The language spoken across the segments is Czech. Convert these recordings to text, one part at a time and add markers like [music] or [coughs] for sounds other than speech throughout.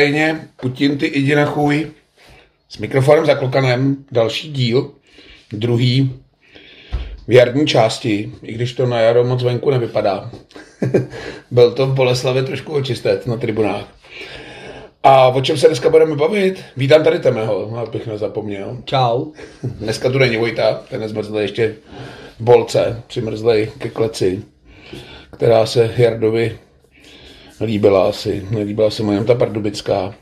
Ukrajině, Putin ty jdi na chůj. S mikrofonem za klokanem další díl, druhý v jarní části, i když to na jaro moc venku nevypadá. [laughs] Byl to v Boleslavě trošku očistec na tribunách. A o čem se dneska budeme bavit? Vítám tady Temeho, abych nezapomněl. Čau. [laughs] Dneska tu není Vojta, ten nezmrzlý ještě v bolce, přimrzlej ke kleci, která se Jardovi líbila asi, nelíbila se mu jenom ta pardubická.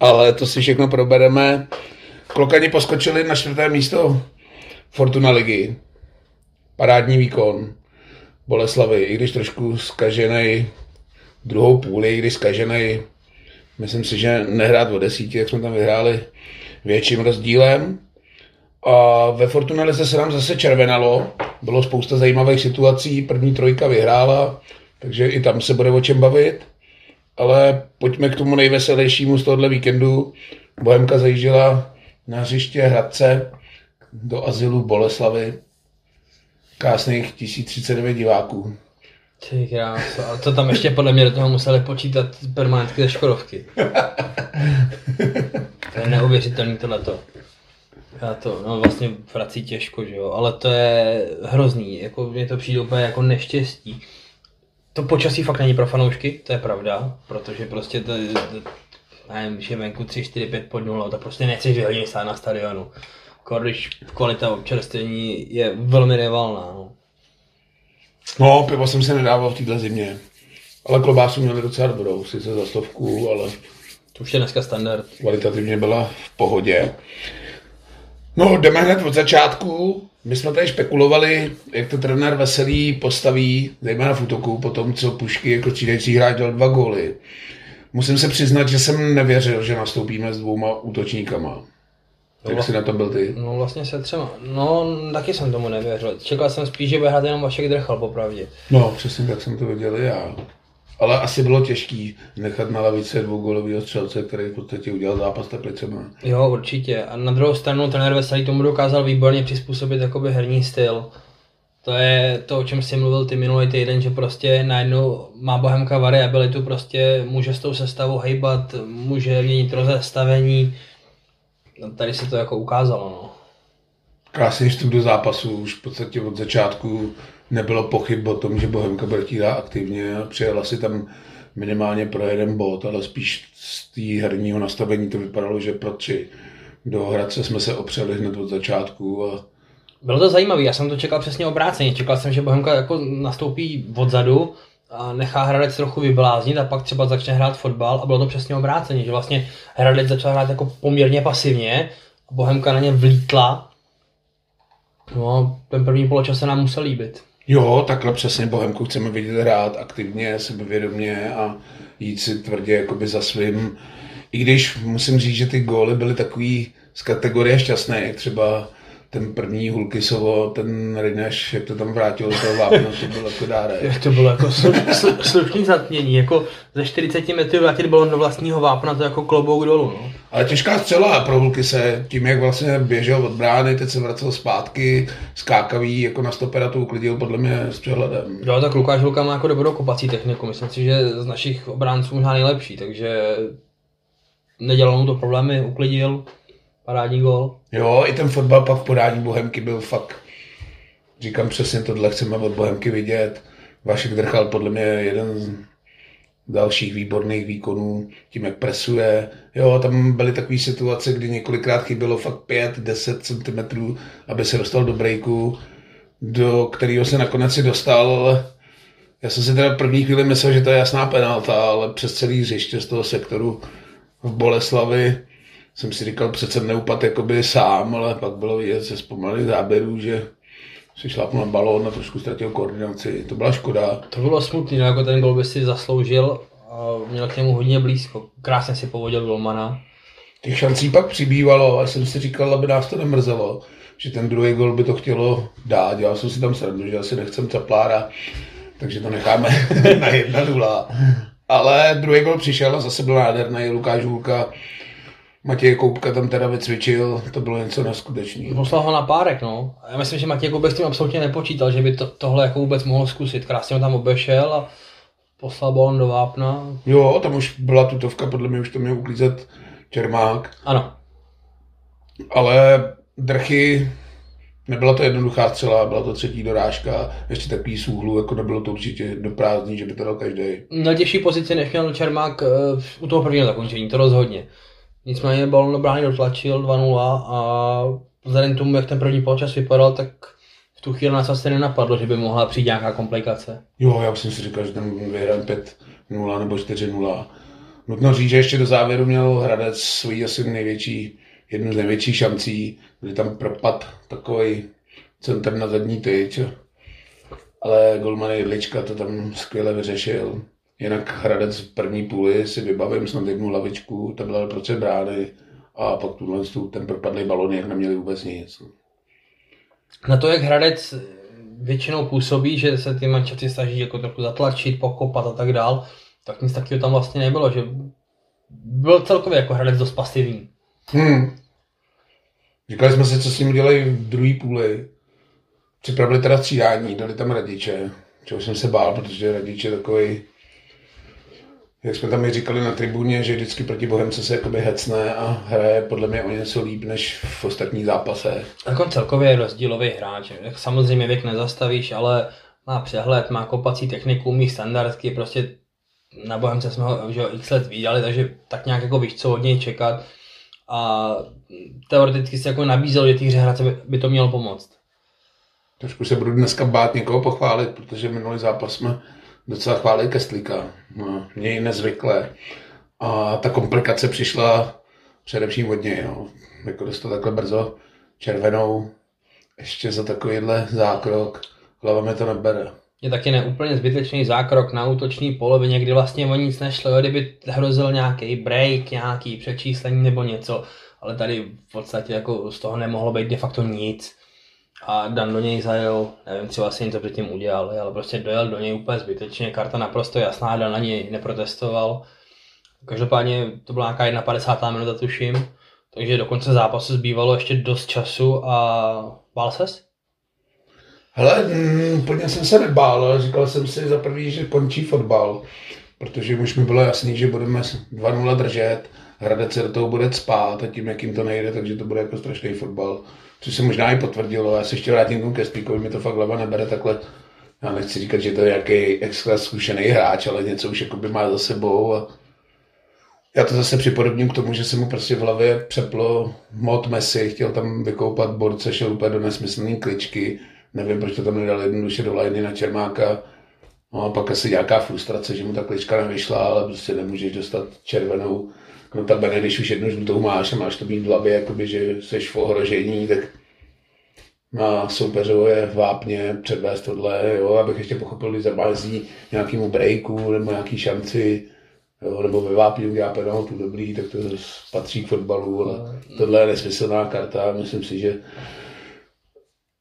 Ale to si všechno probereme. Klokani poskočili na čtvrté místo Fortuna ligy. Parádní výkon Boleslavy, i když trošku zkažený druhou půli, i když zkažený, myslím si, že nehrát o desíti, jak jsme tam vyhráli větším rozdílem. A ve Fortuna lize se nám zase červenalo, bylo spousta zajímavých situací, první trojka vyhrála, takže i tam se bude o čem bavit. Ale pojďme k tomu nejveselějšímu z tohohle víkendu. Bohemka zajížděla na hřiště Hradce do azylu Boleslavy. Krásných 1039 diváků. Ty kráso, ale to tam ještě podle mě do toho museli počítat permanentky ze Škodovky. [laughs] to je neuvěřitelný tohleto. Já to, no vlastně vrací těžko, že jo, ale to je hrozný, jako mě to přijde úplně jako neštěstí. To počasí fakt není pro fanoušky, to je pravda, protože prostě to, to nevím, že venku 3, 4, 5 pod 0, to prostě nechceš dvě hodiny stát na stadionu. Kor, když kvalita občerstvení je velmi nevalná. No. No, pivo jsem se nedával v této zimě. Ale klobásu měli docela dobrou, sice za stovku, ale To už je dneska standard. kvalitativně byla v pohodě. No, jdeme hned od začátku. My jsme tady špekulovali, jak to trenér Veselý postaví, zejména v útoku, po tom, co Pušky jako střídající hráč dal dva góly. Musím se přiznat, že jsem nevěřil, že nastoupíme s dvouma útočníkama. Jak jsi na to byl ty? No vlastně se třema. No taky jsem tomu nevěřil. Čekal jsem spíš, že bude hrát jenom Vašek Drchal popravdě. No, přesně tak jsem to viděl já. Ale asi bylo těžký nechat na lavice dvougolového střelce, který v podstatě udělal zápas Teplicema. Jo, určitě. A na druhou stranu trenér Veselý tomu dokázal výborně přizpůsobit jakoby herní styl. To je to, o čem jsi mluvil ty minulý týden, že prostě najednou má Bohemka variabilitu, prostě může s tou sestavou hejbat, může měnit rozestavení. No, tady se to jako ukázalo, no. Krásný vstup do zápasu, už v podstatě od začátku nebylo pochyb o tom, že Bohemka hrát aktivně a přijela si tam minimálně pro jeden bod, ale spíš z té herního nastavení to vypadalo, že pro tři. Do Hradce jsme se opřeli hned od začátku a Bylo to zajímavé, já jsem to čekal přesně obráceně. Čekal jsem, že Bohemka jako nastoupí odzadu a nechá Hradec trochu vybláznit a pak třeba začne hrát fotbal a bylo to přesně obráceně, že vlastně Hradec začal hrát jako poměrně pasivně a Bohemka na ně vlítla. No ten první poločas se nám musel líbit. Jo, takhle přesně Bohemku chceme vidět hrát aktivně, sebevědomě a jít si tvrdě jakoby za svým. I když musím říct, že ty góly byly takový z kategorie šťastné, jak třeba ten první Hulkisovo, ten Rineš, jak to tam vrátil do toho vápna, to bylo jako dárek. [laughs] To bylo jako slu- slu- slušný zatmění, jako ze 40 metrů vrátit balon do vlastního vápna, to jako klobouk dolů. No. Ale těžká střela pro Hulkise, tím jak vlastně běžel od brány, teď se vracel zpátky, skákavý, jako na stopera to uklidil podle mě s přehledem. Jo, tak Lukáš Hulka má jako dobrou kopací techniku, myslím si, že z našich obránců možná nejlepší, takže nedělal mu to problémy, uklidil, parádní gol. Jo, i ten fotbal pak v podání Bohemky byl fakt, říkám přesně tohle, chceme od Bohemky vidět. Vašek Drchal podle mě je jeden z dalších výborných výkonů, tím jak presuje. Jo, tam byly takové situace, kdy několikrát chybělo fakt 5-10 cm, aby se dostal do breaku, do kterého se nakonec si dostal, já jsem si teda první chvíli myslel, že to je jasná penalta, ale přes celý hřiště z toho sektoru v Boleslavi jsem si říkal, přece neupad jakoby sám, ale pak bylo vidět ze zpomalých záběrů, že si šlápnul na balón a trošku ztratil koordinaci. To byla škoda. To bylo smutný, no, jako ten gol by si zasloužil a měl k němu hodně blízko. Krásně si povodil golmana. Těch šancí pak přibývalo a jsem si říkal, aby nás to nemrzelo, že ten druhý gol by to chtělo dát. Já jsem si tam srandu, že asi nechcem caplára, takže to necháme [laughs] na jedna nula. Ale druhý gol přišel a zase byl nádherný. Lukáš Hůlka, Matěj Koupka tam teda vycvičil, to bylo něco neskutečného. Poslal ho na párek, no. Já myslím, že Matěj Koubek s tím absolutně nepočítal, že by to, tohle jako vůbec mohl zkusit. Krásně ho tam obešel a poslal balon do vápna. Jo, tam už byla tutovka, podle mě už to měl uklízet Čermák. Ano. Ale drchy, nebyla to jednoduchá střela, byla to třetí dorážka, ještě takový z úhlu, jako nebylo to určitě do prázdní, že by to dal každý. Měl těžší pozici, než měl Čermák eh, u toho prvního zakončení, to rozhodně. Nicméně balon do brány dotlačil 2-0 a vzhledem k tomu, jak ten první poločas vypadal, tak v tu chvíli nás asi nenapadlo, že by mohla přijít nějaká komplikace. Jo, já jsem si říkal, že tam vyhrám 5-0 nebo 4-0. Nutno říct, že ještě do závěru měl Hradec svůj asi největší, jednu z největších šancí, kdy tam propad takový centr na zadní tyč. Ale golman Jedlička to tam skvěle vyřešil. Jinak Hradec v první půli si vybavím snad jednu lavičku, to byla proce brány a pak tuhle ten propadlý balon, jak neměli vůbec nic. Na to, jak Hradec většinou působí, že se ty mančaty snaží jako trochu zatlačit, pokopat a tak dál, tak nic takového tam vlastně nebylo, že byl celkově jako Hradec dost pasivní. Hmm. Říkali jsme si, co s ním udělají v druhé půli. Připravili teda střídání, dali tam radiče, čeho jsem se bál, protože radič je takový jak jsme tam i říkali na tribuně, že vždycky proti Bohemce se jakoby hecne a hraje podle mě o něco líp než v ostatních zápasech. Tak on celkově je rozdílový hráč. Samozřejmě věk nezastavíš, ale má přehled, má kopací techniku, umí standardky, prostě na Bohemce jsme ho že x let viděli, takže tak nějak jako víš, co od něj čekat. A teoreticky se jako nabízel, že té hře by, by to mělo pomoct. Trošku se budu dneska bát někoho pochválit, protože minulý zápas jsme docela chválili Kestlíka. No, měj nezvyklé. A ta komplikace přišla především od něj. No. Jako dostal takhle brzo červenou, ještě za takovýhle zákrok. Hlava mi to nebere. Je taky neúplně zbytečný zákrok na útoční polovině, kdy vlastně o nic nešlo, kdyby hrozil nějaký break, nějaký přečíslení nebo něco, ale tady v podstatě jako z toho nemohlo být de facto nic a Dan do něj zajel, nevím, třeba si něco předtím udělali, ale prostě dojel do něj úplně zbytečně, karta naprosto jasná, Dan na něj neprotestoval. Každopádně to byla nějaká 51. minuta, tuším, takže do konce zápasu zbývalo ještě dost času a bál ses? Hele, mm, úplně jsem se nebál, říkal jsem si za prvý, že končí fotbal, protože už mi bylo jasný, že budeme 2-0 držet, Hradec se do toho bude spát a tím, jak jim to nejde, takže to bude jako strašný fotbal což se možná i potvrdilo. Já se ještě vrátím k tomu Kespíkovi, mi to fakt hlava nebere takhle. Já nechci říkat, že to je nějaký extra zkušený hráč, ale něco už jakoby má za sebou. A já to zase připodobním k tomu, že se mu prostě v hlavě přeplo mod Messi, chtěl tam vykoupat borce, šel úplně do nesmyslné kličky. Nevím, proč to tam nedal jednoduše do lajny na Čermáka. No a pak asi nějaká frustrace, že mu ta klička nevyšla, ale prostě nemůžeš dostat červenou notabene, když už jednu žlutou máš a máš to být v hlavě, jakoby, že jsi v ohrožení, tak na soupeřové vápně předvést tohle, jo, abych ještě pochopil, když zabází nějakému breaku nebo nějaký šanci, jo, nebo ve vápně udělá penaltu dobrý, tak to patří k fotbalu, ale tohle je nesmyslná karta, myslím si, že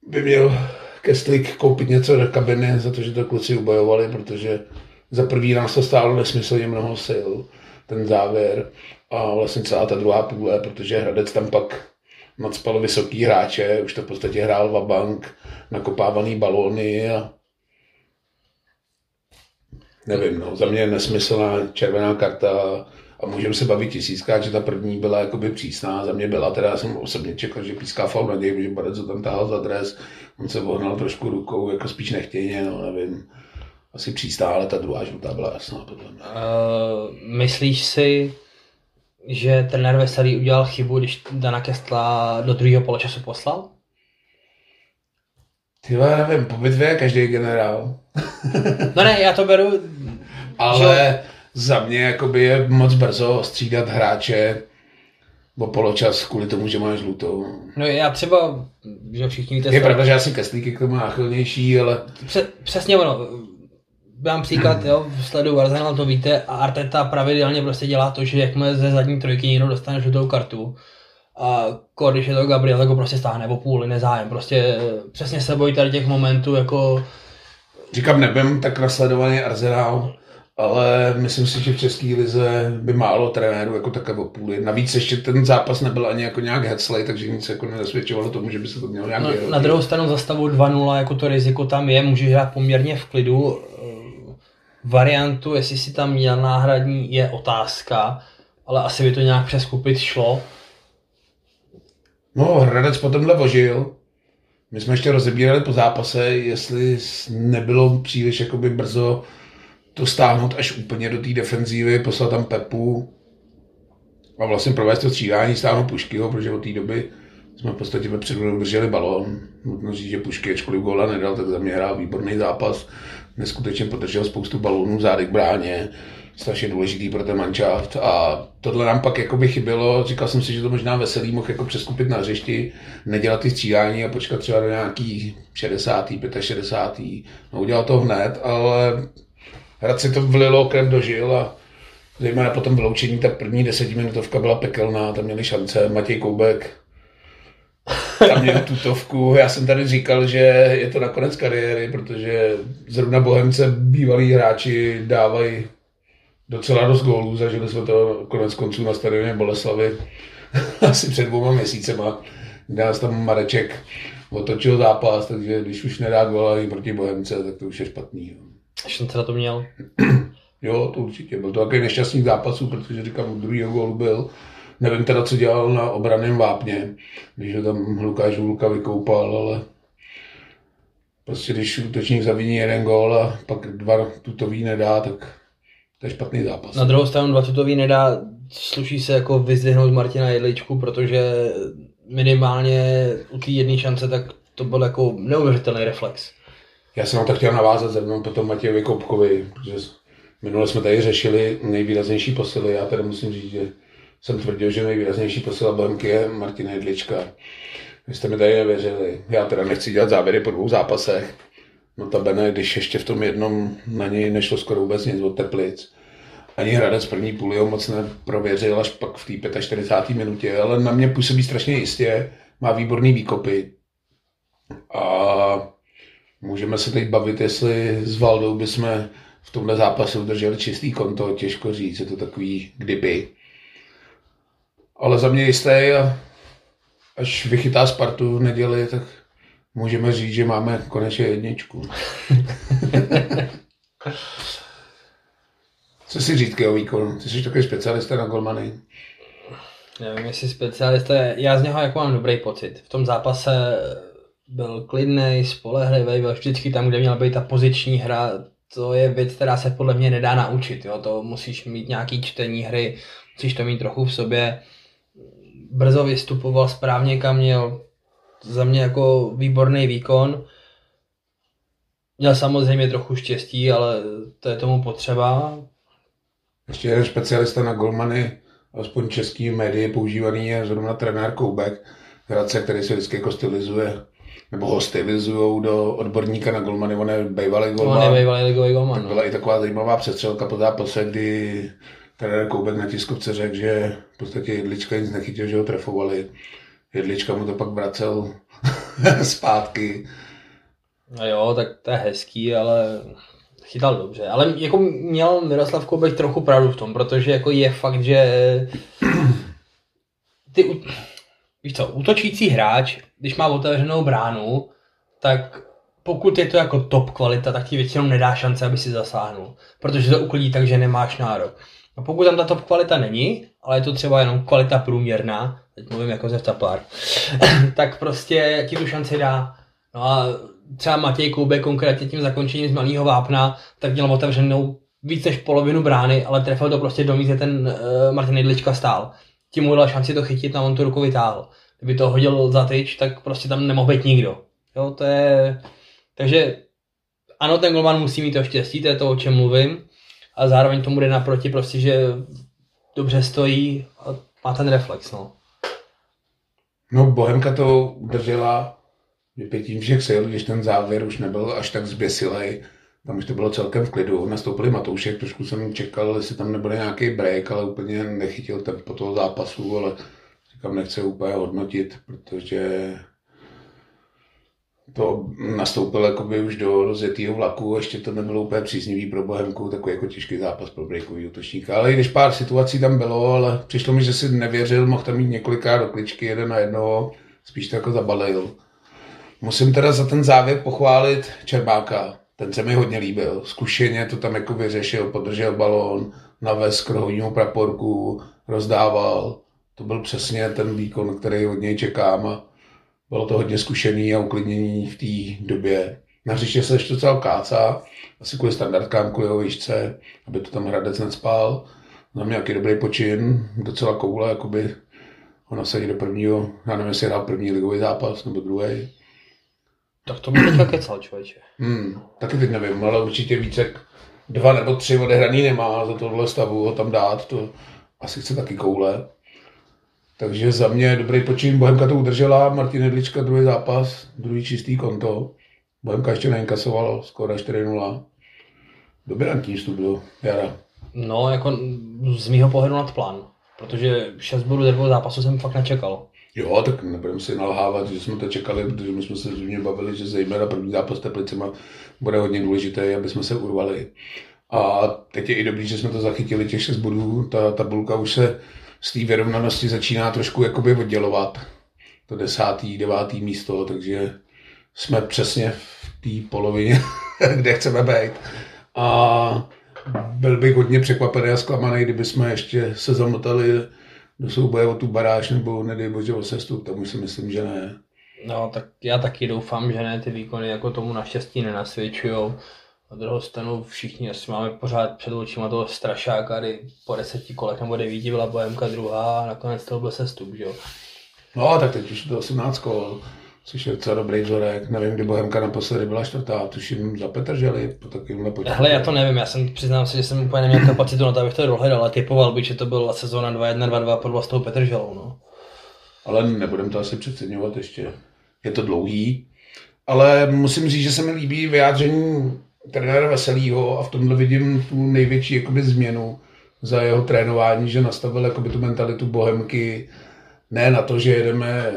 by měl Kestlik koupit něco do kabiny za to, že to kluci ubojovali, protože za prvý nás to stálo nesmyslně mnoho sil, ten závěr a vlastně celá ta druhá půle, protože Hradec tam pak nadspal vysoký hráče, už to v podstatě hrál Vabank, nakopávaný balóny a nevím, no, za mě je nesmyslná červená karta a můžeme se bavit tisíckrát, že ta první byla jakoby přísná, za mě byla, teda já jsem osobně čekal, že píská faul na něj, že Barec ho tam tahal za dres, on se vohnal trošku rukou, jako spíš nechtěně, no nevím, asi přísná, ale ta druhá žlutá byla jasná mě. Uh, myslíš si, že trenér Veselý udělal chybu, když Dana Kestla do druhého poločasu poslal? Ty nevím, po bitvě je každý generál. no ne, já to beru... [laughs] Ale že... za mě jakoby je moc brzo střídat hráče o poločas kvůli tomu, že máš žlutou. No já třeba, že všichni víte... Je pravda, že já jsem Kestlíky k tomu náchylnější, ale... Přesně ono, dám příklad, jo, v sledu Arsenal to víte a Arteta pravidelně prostě dělá to, že jakmile ze zadní trojky někdo dostane žlutou kartu a když je to Gabriel, tak ho prostě stáhne o půli, nezájem. Prostě přesně se bojí tady těch momentů, jako... Říkám, nebym tak nasledovaný Arsenal, ale myslím si, že v České lize by málo trenérů jako také o půli. Navíc ještě ten zápas nebyl ani jako nějak heclej, takže nic jako nedosvědčovalo tomu, že by se to mělo nějak no, Na druhou stranu za stavu 2-0, jako to riziko tam je, můžeš hrát poměrně v klidu, variantu, jestli si tam měl náhradní, je otázka, ale asi by to nějak přeskupit šlo. No, Hradec po tomhle vožil. My jsme ještě rozebírali po zápase, jestli nebylo příliš jakoby brzo to stáhnout až úplně do té defenzívy, poslat tam Pepu a vlastně provést to střídání, stáhnout Puškyho, protože od té doby jsme v podstatě vepředu drželi balón. Nutno říct, že Pušky, ačkoliv góla nedal, tak za mě hrál výborný zápas. Neskutečně podržel spoustu balónů zády k bráně. Strašně důležitý pro ten manšaft. A tohle nám pak jako by chybělo. Říkal jsem si, že to možná veselý mohl jako přeskupit na hřišti, nedělat ty střídání a počkat třeba do nějaký 60. 65. No udělal to hned, ale Hrad si to vlilo, krev dožil a zejména po tom vyloučení, ta první desetiminutovka byla pekelná, tam měli šance, Matěj Koubek tam měl tutovku. Já jsem tady říkal, že je to nakonec kariéry, protože zrovna Bohemce bývalí hráči dávají docela dost gólů. Zažili jsme to konec konců na stadioně Boleslavy [laughs] asi před dvouma měsícema, kde nás tam Mareček otočil zápas, takže když už nedá góla i proti Bohemce, tak to už je špatný. Šance na to měl? [clears throat] jo, to určitě. Byl to takový nešťastný zápasů, protože říkám, u druhého gólu byl Nevím teda, co dělal na obraném vápně, když ho tam Lukáš Vulka vykoupal, ale prostě když útočník zaviní jeden gól a pak dva tutový nedá, tak to je špatný zápas. Na druhou stranu dva tutový nedá, sluší se jako vyzdvihnout Martina Jedličku, protože minimálně u té jedné šance tak to byl jako neuvěřitelný reflex. Já jsem na to chtěl navázat zrovna potom Matějovi Koupkovi, protože minule jsme tady řešili nejvýraznější posily. Já tady musím říct, že jsem tvrdil, že nejvýraznější posila Bohemky je Martina Jedlička. Vy jste mi tady nevěřili. Já teda nechci dělat závěry po dvou zápasech. No ta Bene, když ještě v tom jednom na něj nešlo skoro vůbec nic od Teplic. Ani Hradec první půl jeho moc neprověřil až pak v té 45. minutě, ale na mě působí strašně jistě, má výborný výkopy. A můžeme se teď bavit, jestli s Valdou bychom v tomhle zápase udrželi čistý konto, těžko říct, je to takový kdyby. Ale za mě jisté a až vychytá Spartu v neděli, tak můžeme říct, že máme konečně jedničku. [laughs] Co si říct o výkonu? Ty jsi takový specialista na golmany. Nevím, jestli specialista je. Já z něho jako mám dobrý pocit. V tom zápase byl klidný, spolehlivý, byl vždycky tam, kde měla být ta poziční hra. To je věc, která se podle mě nedá naučit. Jo? To musíš mít nějaký čtení hry, musíš to mít trochu v sobě brzo vystupoval, správně kam měl. Za mě jako výborný výkon. Měl samozřejmě trochu štěstí, ale to je tomu potřeba. Ještě jeden specialista na golmany, aspoň český médii používaný je zrovna trenér Koubek, Hradce, který se vždycky jako stylizuje nebo ho stylizují do odborníka na golmany, on je bývalý golman. On je bývalý ligový golman. No. Byla i taková zajímavá přestřelka po zápase, kdy trenér Koubek na tiskovce řekl, že v podstatě Jedlička nic nechytil, že ho trefovali. Jedlička mu to pak vracel [laughs] zpátky. No jo, tak to je hezký, ale chytal dobře. Ale jako měl Miroslav Koubek trochu pravdu v tom, protože jako je fakt, že ty, víš co, útočící hráč, když má otevřenou bránu, tak pokud je to jako top kvalita, tak ti většinou nedá šance, aby si zasáhnul. Protože to uklidí tak, že nemáš nárok. A pokud tam ta top kvalita není, ale je to třeba jenom kvalita průměrná, teď mluvím jako ze Taplár, [coughs] tak prostě ti tu šanci dá. No a třeba Matěj Koubek konkrétně tím zakončením z malého vápna, tak měl otevřenou víc než polovinu brány, ale trefil to prostě do kde ten uh, Martin Jedlička stál. Tím mu dal šanci to chytit a on tu ruku vytáhl. Kdyby to hodil za tyč, tak prostě tam nemohl být nikdo. Jo, to je... Takže ano, ten golman musí mít to štěstí, to je to, o čem mluvím, a zároveň tomu jde naproti prostě, že dobře stojí a má ten reflex, no. No, Bohemka to udržela vypětím všech sil, když ten závěr už nebyl až tak zběsilej. Tam už to bylo celkem v klidu. Nastoupili Matoušek, trošku jsem čekal, jestli tam nebude nějaký break, ale úplně nechytil tempo toho zápasu, ale říkám, nechce úplně hodnotit, protože to nastoupil jakoby už do rozjetého vlaku, ještě to nebylo úplně příznivý pro Bohemku, takový jako těžký zápas pro breakový útočníka. Ale i když pár situací tam bylo, ale přišlo mi, že si nevěřil, mohl tam mít několikrát do kličky, jeden na jednoho, spíš to jako zabalil. Musím teda za ten závěr pochválit Čermáka. ten se mi hodně líbil. Zkušeně to tam jako vyřešil, podržel balón, navez krohovnímu praporku, rozdával. To byl přesně ten výkon, který od něj čekám a bylo to hodně zkušený a uklidnění v té době. Na hřiště se ještě docela kácá, asi kvůli standardkám, kvůli jeho výšce, aby to tam Hradec necpal. Na mě nějaký dobrý počin, docela koule, jakoby ho nasadí do prvního, já nevím, jestli hrál první ligový zápas nebo druhý. Tak to mi teďka kecal, člověče. Hmm, taky teď nevím, ale určitě více jak dva nebo tři odehraný nemá za tohle stavu ho tam dát, to asi chce taky koule. Takže za mě dobrý počin, Bohemka to udržela, Martin Edlička druhý zápas, druhý čistý konto. Bohemka ještě neinkasoval, skoro 4-0. Dominantní vstup do jara. No, jako z mýho pohledu nad plán. Protože 6 bodů ze dvou zápasů jsem fakt nečekal. Jo, tak nebudeme si nalhávat, že jsme to čekali, protože my jsme se zřejmě bavili, že zejména první zápas s Teplicema bude hodně důležitý, aby jsme se urvali. A teď je i dobrý, že jsme to zachytili, těch 6 bodů. Ta tabulka už se z té vyrovnanosti začíná trošku jakoby oddělovat. To desátý, devátý místo, takže jsme přesně v té polovině, [laughs] kde chceme být. A byl bych hodně překvapený a zklamaný, kdyby jsme ještě se zamotali do souboje o tu baráž nebo nedej bože o sestup, tam už si myslím, že ne. No, tak já taky doufám, že ne, ty výkony jako tomu naštěstí nenasvědčují. Na druhou stranu všichni asi máme pořád před očima toho strašáka, kdy po deseti kolech nebo devíti byla Bohemka druhá a nakonec to byl sestup, že jo. No, tak teď už to 18 kol, což je docela dobrý vzorek. Nevím, kdy Bohemka naposledy byla čtvrtá, tuším za Petrželi, po takovémhle počátku. Hele, já to nevím, já jsem přiznám se, že jsem úplně neměl kapacitu na to, abych to dohledal, ale typoval bych, že to byla sezóna 2-1, 2-2 pod vlastnou Petrželou, no. Ale nebudem to asi přeceňovat ještě. Je to dlouhý. Ale musím říct, že se mi líbí vyjádření trenéra Veselýho a v tomhle vidím tu největší jakoby, změnu za jeho trénování, že nastavil jakoby, tu mentalitu Bohemky, ne na to, že jedeme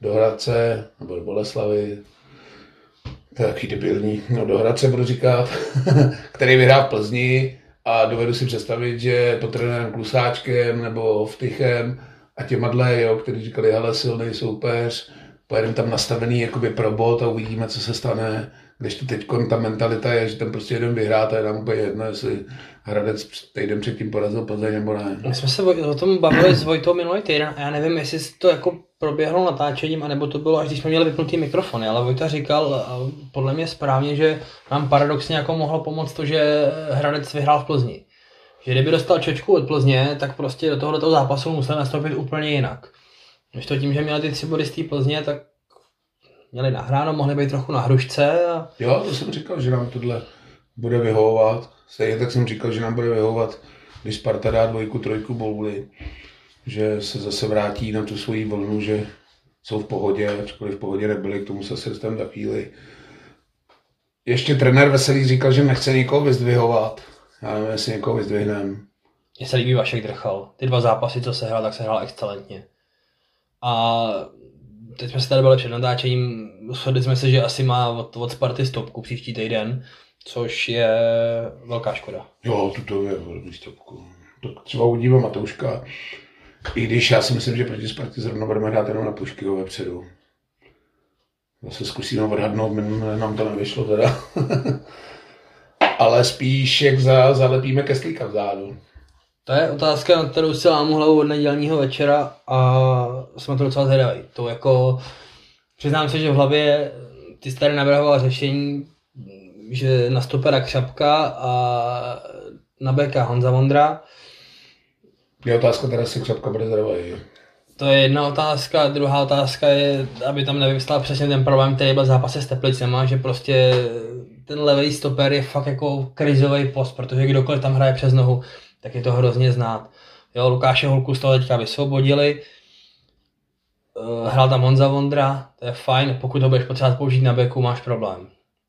do Hradce nebo do Boleslavy, to je taky debilní, no do Hradce budu říkat, [laughs] který vyhrál v Plzni a dovedu si představit, že pod trenérem Klusáčkem nebo Vtychem a těma dle, jo, kteří říkali, hele, silný soupeř, pojedeme tam nastavený jakoby pro bod a uvidíme, co se stane. Když to teď ta mentalita je, že tam prostě jeden vyhrá, to je nám úplně jedno, jestli Hradec týden předtím porazil Plzeň nebo ne. My jsme se o tom bavili s Vojtou minulý týden a já nevím, jestli to jako proběhlo natáčením, anebo to bylo, až když jsme měli vypnutý mikrofony, ale Vojta říkal, a podle mě správně, že nám paradoxně jako mohlo pomoct to, že Hradec vyhrál v Plzni. Že kdyby dostal čočku od Plzně, tak prostě do tohoto zápasu musel nastoupit úplně jinak. Když to tím, že měli ty tři body z té Plzně, tak měli nahráno, mohli být trochu na hrušce. A... Jo, to jsem říkal, že nám tohle bude vyhovovat. Stejně tak jsem říkal, že nám bude vyhovovat, když Sparta dá dvojku, trojku bouly. Že se zase vrátí na tu svoji vlnu, že jsou v pohodě, ačkoliv v pohodě nebyli, k tomu se systém za chvíli. Ještě trenér Veselý říkal, že nechce nikoho vyzdvihovat. Já nevím, jestli někoho vyzdvihnem. Mně se líbí Vašek Drchal. Ty dva zápasy, co se hrál, tak se hrál excelentně. A teď jsme se tady byli před natáčením, shodli jsme se, že asi má od, od Sparty stopku příští týden, což je velká škoda. Jo, tuto je velmi stopku. Tak třeba uvidíme Matouška. I když já si myslím, že proti Spartě zrovna budeme hrát jenom na Puškyho vepředu. Zase zkusíme odhadnout, minulé nám to nevyšlo teda. [laughs] Ale spíš jak za, zalepíme Kestlíka vzadu. To je otázka, na kterou si lámu hlavu od nedělního večera a jsme to docela zvědaví. To jako, přiznám se, že v hlavě ty staré navrhoval řešení, že na stopera Křapka a na beka Honza Vondra. Je otázka teda, jestli Křapka bude zdravý. To je jedna otázka, druhá otázka je, aby tam nevystal přesně ten problém, který byl v zápase s Teplicema, že prostě ten levý stoper je fakt jako krizový post, protože kdokoliv tam hraje přes nohu, tak je to hrozně znát. Jo, Lukáše Holku z toho teďka vysvobodili, Eh, hrál tam Honza Vondra, to je fajn, pokud ho budeš potřebovat použít na beku, máš problém.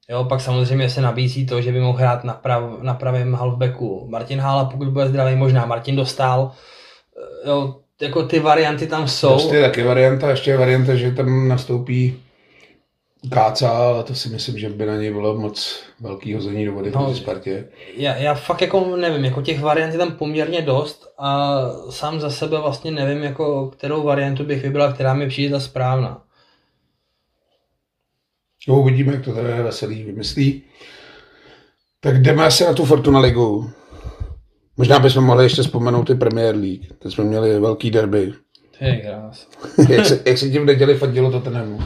Jo, pak samozřejmě se nabízí to, že by mohl hrát na, prav, na pravém halfbacku Martin Hála, pokud bude zdravý, možná Martin Dostal. Eh, jo, jako ty varianty tam jsou. Prostě taky varianta, ještě je varianta, že tam nastoupí Káca, ale to si myslím, že by na něj bylo moc velký hození do vody no, v Spartě. Já, já fakt jako nevím, jako těch variant je tam poměrně dost a sám za sebe vlastně nevím, jako kterou variantu bych vybral, která mi přijde ta správná. No, uvidíme, jak to teda veselý vymyslí. Tak jdeme asi na tu Fortuna ligu. Možná bychom mohli ještě vzpomenout ty Premier League. Teď jsme měli velký derby. Ty krás. jak, se, jak se v neděli fandilo Tottenhamu?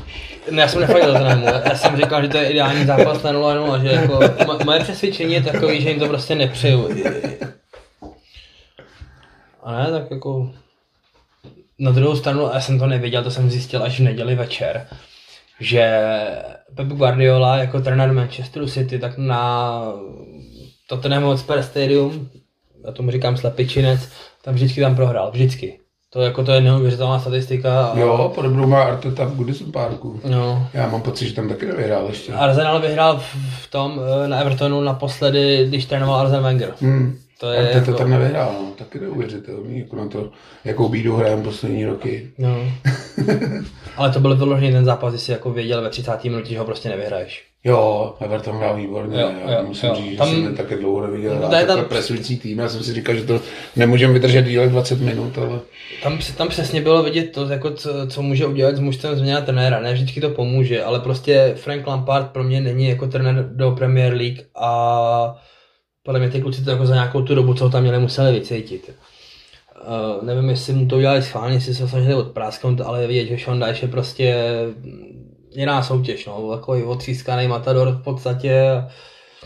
Ne, já jsem nefajil Tottenhamu. Já jsem říkal, že to je ideální zápas na 0 že jako, moje přesvědčení je takový, že jim to prostě nepřeju. A ne, tak jako na druhou stranu, já jsem to nevěděl, to jsem zjistil až v neděli večer, že Pep Guardiola jako trenér Manchesteru City, tak na Tottenham Hotspur Stadium, já tomu říkám slepičinec, tam vždycky tam prohrál, vždycky. To, jako, to je neuvěřitelná statistika. A... Jo, podobnou má Arteta v Goodison Parku. No. Já mám pocit, že tam taky nevyhrál ještě. Arsenal vyhrál v, tom eh, na Evertonu naposledy, když trénoval Arsene Wenger. Hmm. To je Arteta jako... tam nevyhrál, no. taky neuvěřitelný, jako na to, jakou bídu hrajeme poslední roky. No. [laughs] Ale to byl vyložený ten zápas, kdy jsi jako věděl ve 30. minutě, že ho prostě nevyhraješ. Jo, Everton hrál výborně. Jo, já jo, musím jo. říct, že tam, jsem také dlouho neviděl. No, je tam presující tým. Já jsem si říkal, že to nemůžeme vydržet díle 20 minut, ale... Tam, tam přesně bylo vidět to, jako co, co může udělat s mužstvem změna trenéra. Ne vždycky to pomůže, ale prostě Frank Lampard pro mě není jako trenér do Premier League a podle mě ty kluci to jako za nějakou tu dobu, co ho tam měli, museli vycítit. Uh, nevím, jestli mu to udělali schválně, jestli se ho snažili odprásknout, ale vidět, že Sean Dyche je prostě jiná soutěž, no, takový otřískaný matador v podstatě.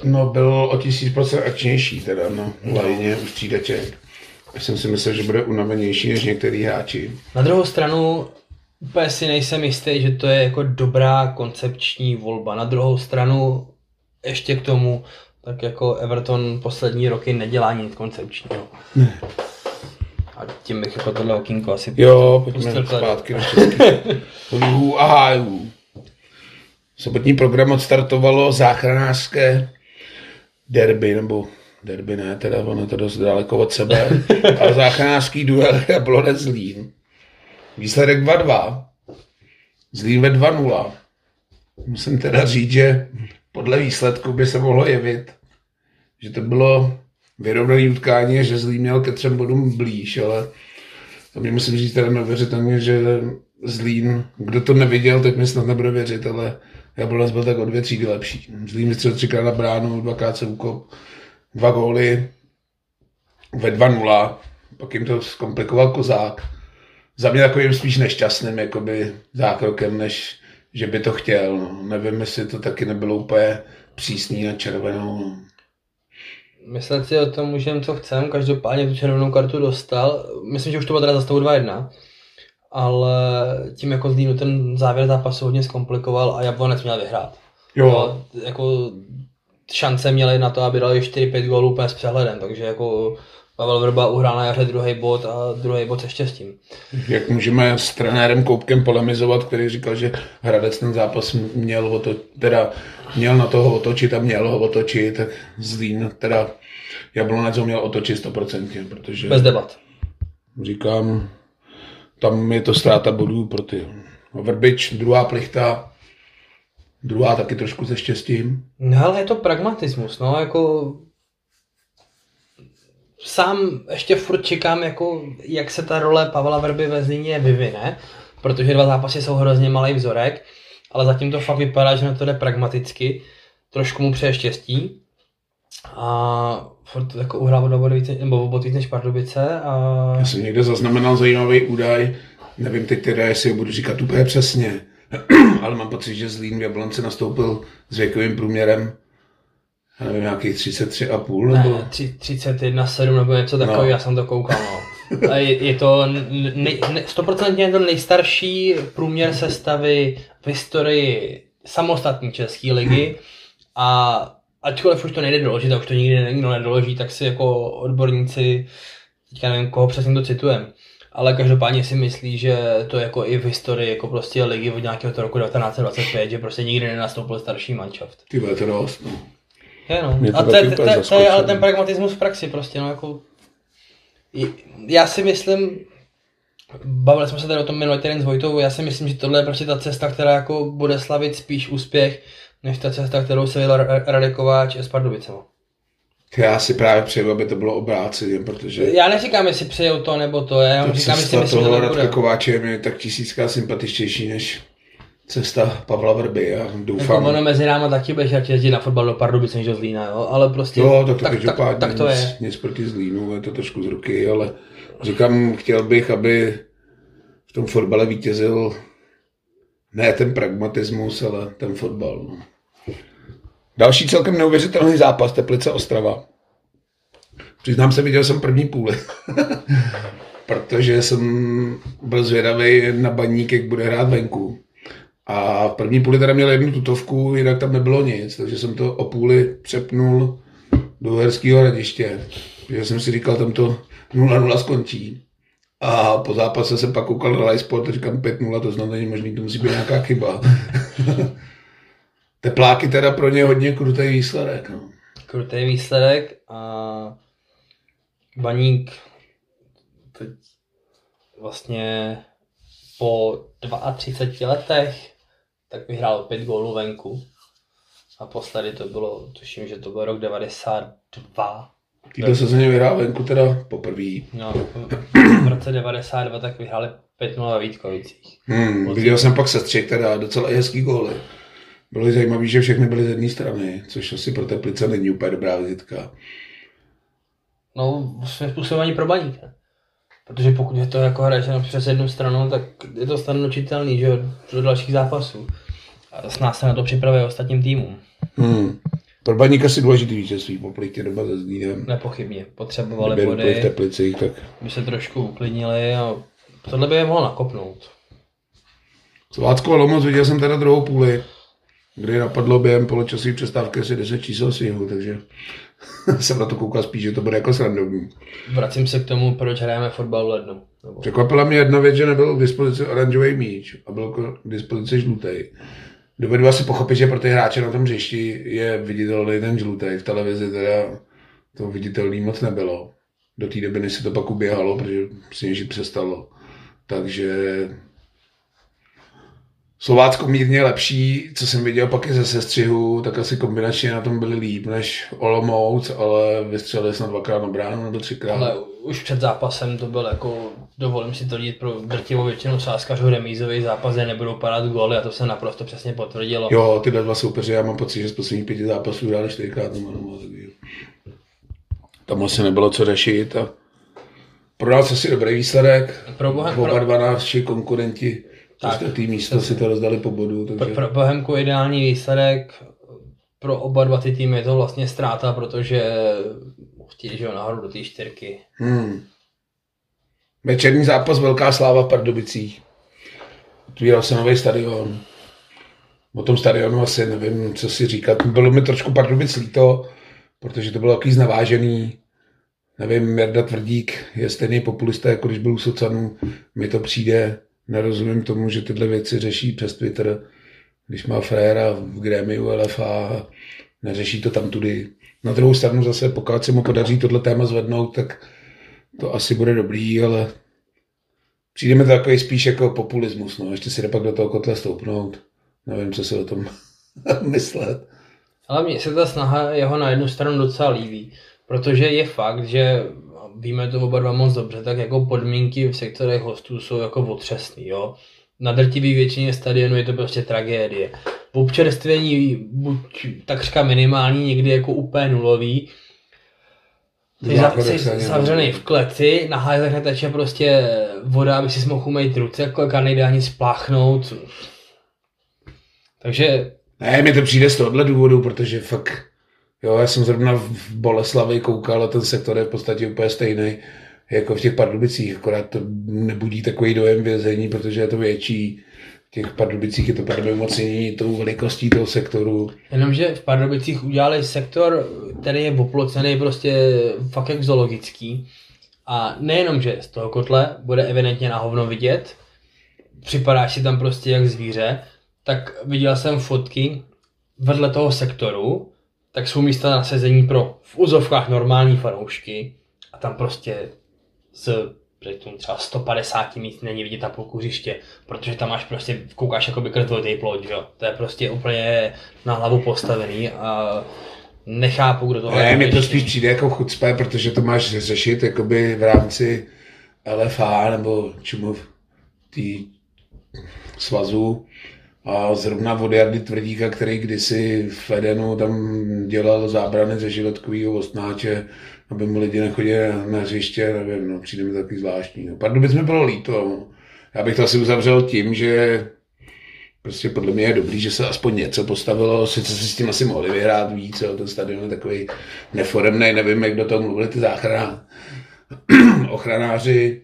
No, byl o tisíc procent akčnější teda, no, lajně u střídaček. Já jsem si myslel, že bude unavenější než některý hráči. Na druhou stranu, úplně si nejsem jistý, že to je jako dobrá koncepční volba. Na druhou stranu, ještě k tomu, tak jako Everton poslední roky nedělá nic koncepčního. Ne. A tím bych jako tohle okýnko asi Jo, pojďme zpátky na Lů [laughs] a hájů. Sobotní program odstartovalo záchranářské derby, nebo derby ne, teda ono to dost daleko od sebe, [laughs] ale záchranářský duel [laughs] Jablonec Zlín. Výsledek 2-2. Zlín ve 2-0. Musím teda říct, že podle výsledku by se mohlo jevit, že to bylo vyrovnané utkání, že Zlín měl ke třem bodům blíž, ale to mi musím říct teda neuvěřitelně, že Zlín, kdo to neviděl, tak mi snad nebude věřit, ale Jablonec byl tak o dvě třídy lepší. Zlín vystřelil třikrát na bránu, dvakrát se úkop, dva góly ve 2-0, pak jim to zkomplikoval Kozák. Za mě takovým spíš nešťastným jakoby zákrokem, než že by to chtěl. No. Nevím, jestli to taky nebylo úplně přísný na červenou. No. Myslet si o tom můžeme, co chceme, každopádně tu červenou kartu dostal. Myslím, že už to bylo teda za 2-1 ale tím jako Zlínu ten závěr zápasu hodně zkomplikoval a Jablonec měl vyhrát. Jo. jo jako šance měli na to, aby dali 4-5 gólů úplně s přehledem, takže jako Pavel Vrba uhrál na jaře druhý bod a druhý bod se štěstím. Jak můžeme s trenérem Koupkem polemizovat, který říkal, že Hradec ten zápas měl, oto, teda měl na toho otočit a měl ho otočit, tak Zlín, teda Jablonec ho měl otočit 100%, protože... Bez debat. Říkám, tam je to ztráta bodů pro ty. Vrbič, druhá plichta, druhá taky trošku se štěstím. No ale je to pragmatismus, no jako sám ještě furt čekám, jako, jak se ta role Pavla Vrby ve Zlíně vyvine, protože dva zápasy jsou hrozně malý vzorek, ale zatím to fakt vypadá, že na to jde pragmaticky, trošku mu přeje štěstí a furt jako uhrál o bod víc, nebo bod víc než Pardubice. A... Já jsem někde zaznamenal zajímavý údaj, nevím teď teda, jestli ho budu říkat úplně přesně, [clears throat] ale mám pocit, že Zlín v Jablonce nastoupil s věkovým průměrem já nevím, nějakých 33,5 nebo? Ne, 31,7 nebo něco takového, no. já jsem to koukal, no. A je, je to nej, ne, 100% je to nejstarší průměr sestavy v historii samostatní České ligy a ačkoliv už to nejde doložit a už to nikdy nikdo nedoloží, tak si jako odborníci, teďka nevím, koho přesně to citujem, ale každopádně si myslí, že to je jako i v historii jako prostě ligy od nějakého toho roku 1925, že prostě nikdy nenastoupil starší manšaft. Ty to dost, no. Je, no. A to, to, to, to, je ale ten pragmatismus v praxi prostě, no jako... Já si myslím, bavili jsme se tady o tom minulý týden s Vojtou, já si myslím, že tohle je prostě ta cesta, která jako bude slavit spíš úspěch, než ta cesta, kterou se vydal Radekováč s Pardubicema. Já si právě přeju, aby to bylo obráceně, protože... Já neříkám, jestli přeju to nebo to, já to říkám, jestli myslím, toho Radka Kováče je mi tak tisícká sympatičtější než cesta Pavla Vrby Jako doufám. ono mezi náma taky budeš radši jezdit na fotbal do Pardubic než do Zlína, jo? ale prostě Jo, tak to tak, tak, každopádně tak, to nic, je. nic proti Zlínu, je to trošku z ruky, ale říkám, chtěl bych, aby v tom fotbale vítězil ne ten pragmatismus, ale ten fotbal. No. Další celkem neuvěřitelný zápas Teplice Ostrava. Přiznám se, viděl jsem první půli. [laughs] Protože jsem byl zvědavý na baník, jak bude hrát venku. A v první půli teda měl jednu tutovku, jinak tam nebylo nic, takže jsem to o půli přepnul do Herského hradiště. Protože jsem si říkal, tam to 0-0 skončí. A po zápase jsem pak koukal na Live Sport a říkám 5-0, to znamená, není možný, to musí být nějaká chyba. [laughs] Tepláky teda pro ně hodně krutý výsledek. No. Krutý výsledek a Baník teď vlastně po 32 letech tak vyhrál 5 gólů venku. A posledy to bylo, tuším, že to byl rok 92. Týhle sezóně vyhrál venku teda poprvé. No, v roce 92 tak vyhráli 5-0 ve Vítkovicích. Hmm, viděl jsem pak sestřih teda docela i hezký góly. Bylo zajímavé, že všechny byly z jedné strany, což asi pro Teplice není úplně dobrá vizitka. No, svým způsobem ani pro baník, ne? Protože pokud je to jako hraješ jenom přes jednu stranu, tak je to snadno čitelný, že jo, do dalších zápasů. A s nás se na to připravuje ostatním týmům. Hmm. Pro Baník asi důležitý vítězství po plitě doma se Zlínem. Nepochybně. Potřebovali Kdyby byli v body, Teplicích, tak by se trošku uklidnili a tohle by je mohlo nakopnout. Slovácko a Lomos viděl jsem teda druhou půli, kdy napadlo během poločasové přestávky asi 10 čísel sněhu, takže [laughs] jsem na to koukal spíš, že to bude jako srandovní. Vracím se k tomu, proč hrajeme fotbal v lednu. Nebo... Překvapila mě jedna věc, že nebyl k dispozici oranžový míč a byl k dispozici žlutý. Dovedu asi pochopit, že pro ty hráče na tom hřišti je viditelný ten žlutý. V televizi teda to viditelný moc nebylo. Do té doby, než se to pak uběhalo, protože sněžit přestalo. Takže Slovácko mírně lepší, co jsem viděl pak i ze sestřihu, tak asi kombinačně na tom byli líp než Olomouc, ale vystřelili snad dvakrát na bránu nebo třikrát. Ale už před zápasem to byl jako, dovolím si to říct pro drtivou většinu sázkařů remízový zápas, kde nebudou padat góly a to se naprosto přesně potvrdilo. Jo, tyhle dva soupeře, já mám pocit, že z posledních pěti zápasů hráli čtyřikrát nebo nebo. Tam asi nebylo co řešit a pro nás asi dobrý výsledek. Pro Bohem- Oba pro- dva naši konkurenti Tak, čtvrtý místo si to rozdali po bodu, takže Pro, pro Bohemku ideální výsledek, pro oba dva ty týmy je to vlastně ztráta, protože chtějí že jo, nahoru do té čtyřky. hmm. Večerní zápas Velká sláva v Pardubicích. Otvíral se nový stadion. O tom stadionu asi nevím, co si říkat. Bylo mi trošku Pardubic líto, protože to bylo takový znavážený. Nevím, Jarda Tvrdík je stejný populista, jako když byl u Socanů. Mi to přijde, nerozumím tomu, že tyhle věci řeší přes Twitter, když má fréra v grémiu LFA neřeší to tam tudy. Na druhou stranu zase, pokud se mu podaří tohle téma zvednout, tak to asi bude dobrý, ale přijde mi to takový spíš jako populismus, no. Ještě si jde pak do toho kotle stoupnout. Nevím, co si o tom [laughs] myslet. Ale mně se ta snaha jeho na jednu stranu docela líbí, protože je fakt, že víme to oba dva moc dobře, tak jako podmínky v sektorech hostů jsou jako otřesný, jo. Na drtivý většině stadionů je to prostě tragédie. V občerstvení buď takřka minimální, někdy jako úplně nulový. Jsi, za, Záchodech jsi zavřený v kleci, na hajzlech neteče prostě voda, aby si mohl umýt ruce, kolika nejde ani spláchnout. Takže Ne, mi to přijde z tohohle důvodu, protože fakt, jo, já jsem zrovna v Boleslavi koukal a ten sektor je v podstatě úplně stejný jako v těch Pardubicích, akorát to nebudí takový dojem vězení, protože je to větší. V těch Pardubicích je to právě umocnění tou velikostí toho sektoru. Jenomže v Pardubicích udělali sektor, který je oplocený prostě fakt jak zoologický. A nejenom, že z toho kotle bude evidentně na hovno vidět, připadáš si tam prostě jak zvíře, tak viděl jsem fotky vedle toho sektoru, tak jsou místa na sezení pro v úzovkách normální fanoušky a tam prostě z řeknu, třeba 150 míst není vidět na půlku hřiště, protože tam máš prostě, koukáš jako by krtvotý plot, že jo. To je prostě úplně na hlavu postavený a nechápu, kdo to Ne, mi to spíš přijde jako chucpe, protože to máš řešit jakoby v rámci LFA nebo čemu tý svazu A zrovna od Jardy Tvrdíka, který kdysi v Edenu tam dělal zábrany ze životkového ostnáče, aby mu lidi nechodili na hřiště, nevím, no, přijde mi takový zvláštní. No. Pardubic mi bylo líto. Já bych to asi uzavřel tím, že prostě podle mě je dobrý, že se aspoň něco postavilo, sice si s tím asi mohli vyhrát víc, jo, ten stadion je takový neforemný, nevím, jak do toho mluvili ty záchrana, [clears throat] ochranáři,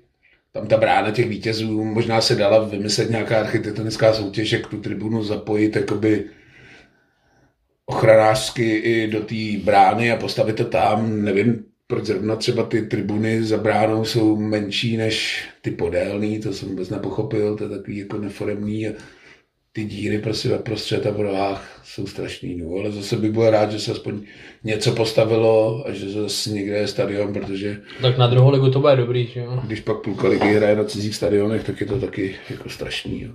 tam ta brána těch vítězů, možná se dala vymyslet nějaká architektonická soutěž, jak tu tribunu zapojit jakoby ochranářsky i do té brány a postavit to tam, nevím, proč zrovna třeba ty tribuny za bránou jsou menší než ty podélný, to jsem vůbec nepochopil, to je takový jako neforemný ty díry prostě ve prostřed a v rohách jsou strašný, no, ale zase bych byl rád, že se aspoň něco postavilo a že zase někde je stadion, protože... Tak na druhou ligu to bude dobrý, že jo? Když pak půlka ligy hraje na cizích stadionech, tak je to taky jako strašný, jo.